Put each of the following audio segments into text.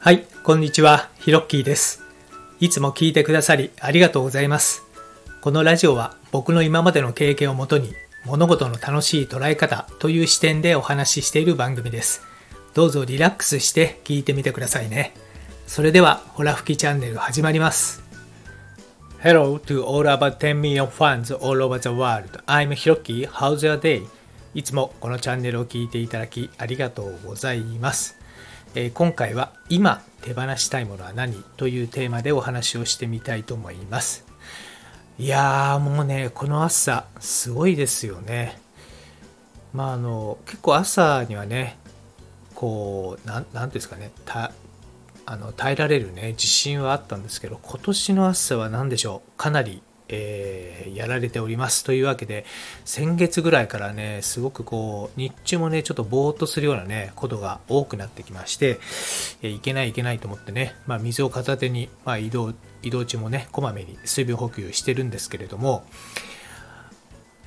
はい、こんにちは、ヒロッキーです。いつも聞いてくださりありがとうございます。このラジオは僕の今までの経験をもとに物事の楽しい捉え方という視点でお話ししている番組です。どうぞリラックスして聞いてみてくださいね。それでは、ホラ吹きチャンネル始まります。Hello to all about 10 million fans all over the world. I'm Hiroki. How's your day? いつもこのチャンネルを聞いていただきありがとうございます。え今回は今手放したいものは何というテーマでお話をしてみたいと思います。いやーもうね、この暑さすごいですよね。まああの、結構朝にはね、こう、なんなんていうんですかね、たあの耐えられるね、自信はあったんですけど、今年の暑さは何でしょう、かなり、えーやられております。というわけで、先月ぐらいからね、すごくこう、日中もね、ちょっとぼーっとするようなね、ことが多くなってきまして、えーいけないいけないと思ってね、まあ、水を片手に、まあ、移動、移動中もね、こまめに水分補給してるんですけれども、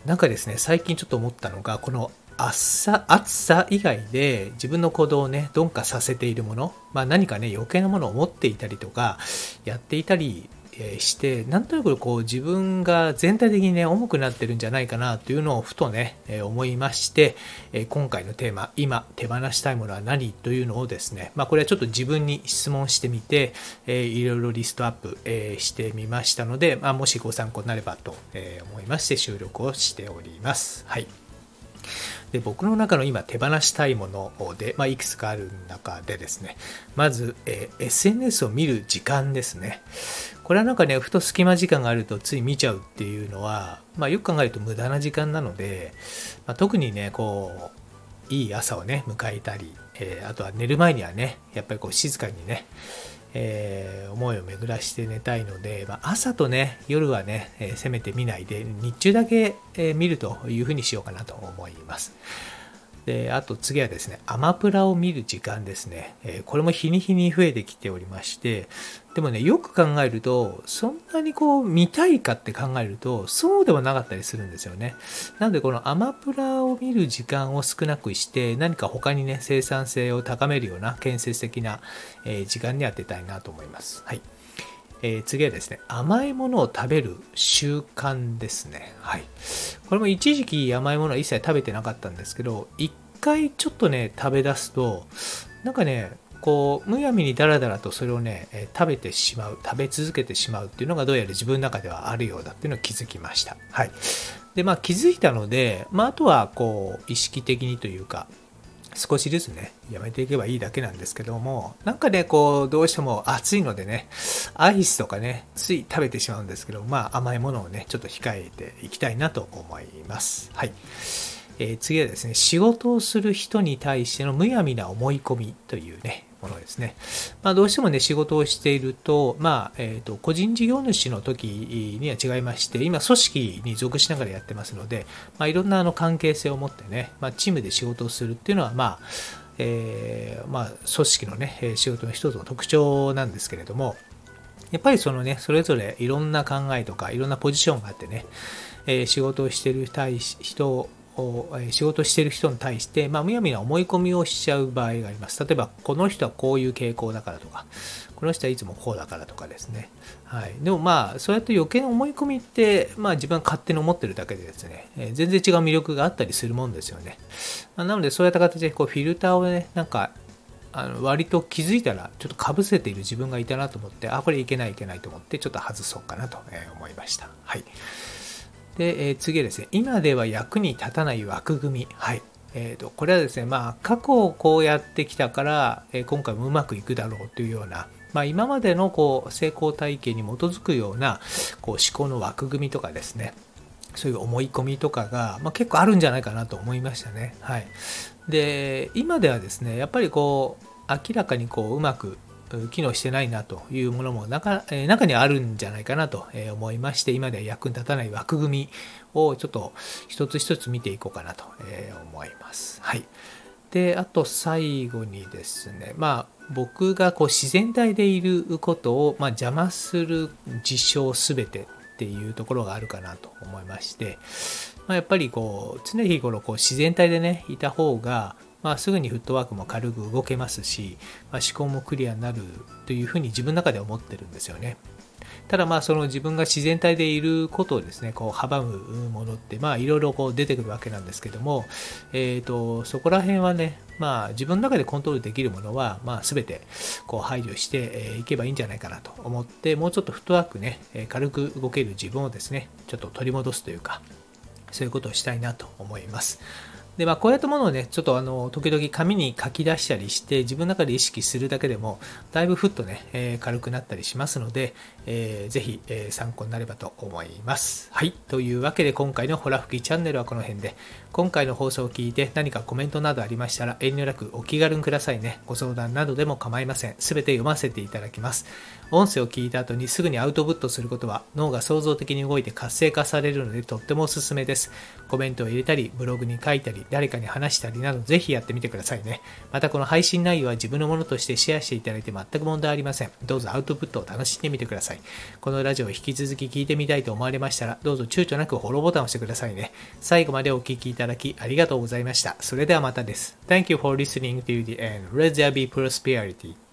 なんかですね、最近ちょっと思ったのが、この暑さ暑さ以外で自分の行動をね、鈍化させているもの、まあ、何かね、余計なものを持っていたりとか、やっていたりして、なんとなくこう自分が全体的にね、重くなってるんじゃないかなというのをふとね、思いまして、今回のテーマ、今手放したいものは何というのをですね、まあこれはちょっと自分に質問してみて、いろいろリストアップ、してみましたので、まあもしご参考になればと、思いまして収録をしております。はい。で僕の中の今手放したいもので、まあ、いくつかある中でですねまず、えー SNS を見る時間ですね。これはなんかねふと隙間時間があるとつい見ちゃうっていうのは、まあ、よく考えると無駄な時間なので、まあ、特にねこういい朝をね迎えたり、えーあとは寝る前にはねやっぱりこう静かにねえー思いを巡らして寝たいので、まあ、朝とね夜はね、えーせめて見ないで日中だけ、えー見るというふうにしようかなと思います。であと次はですねアマプラを見る時間ですね、えこれも日に日に増えてきておりまして。でもねよく考えるとそんなにこう見たいかって考えるとそうではなかったりするんですよね。なのでこのアマプラを見る時間を少なくして何か他にね生産性を高めるような建設的な、え時間に当てたいなと思います。はい。えー次はですね甘いものを食べる習慣ですね。はい。これも一時期甘いものは一切食べてなかったんですけど一回ちょっとね食べ出すとなんかねこうむやみにダラダラとそれをね、えー食べてしまう食べ続けてしまうっていうのがどうやら自分の中ではあるようだっていうのを気づきました。はい。でまあ気づいたので、まあ、あとはこう意識的にというか少しずつね、やめていけばいいだけなんですけども、なんかね、こう、どうしても暑いのでね、アイスとかね、つい食べてしまうんですけど、まあ甘いものをね、ちょっと控えていきたいなと思います。はい。えー次はですね、仕事をする人に対してのむやみな思い込みというね、ものですね。まあ、どうしてもね、仕事をしていると、まあ、えっ、と、個人事業主の時には違いまして、今、組織に属しながらやってますので、まあ、いろんなあの関係性を持ってね、まあ、チームで仕事をするっていうのは、まあ、えーまあ、組織のね、仕事の一つの特徴なんですけれども、やっぱりそのね、それぞれいろんな考えとか、いろんなポジションがあってね、えー仕事をしてる人、仕事してる人に対して、まあ、むやみな思い込みをしちゃう場合があります。例えば、この人はこういう傾向だからとか、この人はいつもこうだからとかですね。はい。でもまあ、そうやって余計な思い込みって、まあ自分は勝手に思ってるだけでですね、えー全然違う魅力があったりするもんですよね。まあなので、そういった形でこうフィルターをね、なんか、あの割と気づいたらちょっとかぶせている自分がいたなと思ってあこれいけないいけないと思ってちょっと外そうかなと思いましたはいで、えー次はですね今では役に立たない枠組み。はい。えー、とこれはですねまあ過去をこうやってきたから、えー今回もうまくいくだろうというようなまあ、今までのこう成功体験に基づくようなこう思考の枠組みとかですね。そういう思い込みとかが、まあ、結構あるんじゃないかなと思いましたね。はい、で今ではですねやっぱりこう明らかにこううまく機能してないなというものも中,、中にあるんじゃないかなと思いまして今では役に立たない枠組みをちょっと一つ一つ見ていこうかなと思います。はい、であと最後にですねまあ僕がこう自然体でいることを、ま、邪魔する事象すべてっていうところがあるかなと思いまして、まあ、やっぱりこう常日頃こう自然体でねいた方がまあ、すぐにフットワークも軽く動けますし、まあ、思考もクリアになるというふうに自分の中で思ってるんですよね。ただまあその自分が自然体でいることをですね、こう阻むものってまあいろいろこう出てくるわけなんですけども、えっ、と、そこら辺はね、まあ自分の中でコントロールできるものはまあ全てこう排除していけばいいんじゃないかなと思って、もうちょっとフットワークね、軽く動ける自分をですね、ちょっと取り戻すというか、そういうことをしたいなと思います。で、まあ、こうやったものをね、ちょっとあの、時々紙に書き出したりして、自分の中で意識するだけでも、だいぶふっとね、えー、軽くなったりしますので、えー、ぜひ、えー、参考になればと思います。はい。というわけで、今回のホラ吹きチャンネルはこの辺で、今回の放送を聞いて何かコメントなどありましたら、遠慮なくお気軽にくださいね。ご相談などでも構いません。すべて読ませていただきます。音声を聞いた後にすぐにアウトプットすることは、脳が創造的に動いて活性化されるので、とってもおすすめです。コメントを入れたり、ブログに書いたり、誰かに話したりなどぜひやってみてくださいね。またこの配信内容は自分のものとしてシェアしていただいて全く問題ありません。どうぞアウトプットを楽しんでみてください。このラジオを引き続き聞いてみたいと思われましたら、どうぞ躊躇なくフォローボタンを押してくださいね。最後までお聴きいただきありがとうございました。それではまたです。Thank you for listening to the end. Let there be prosperity.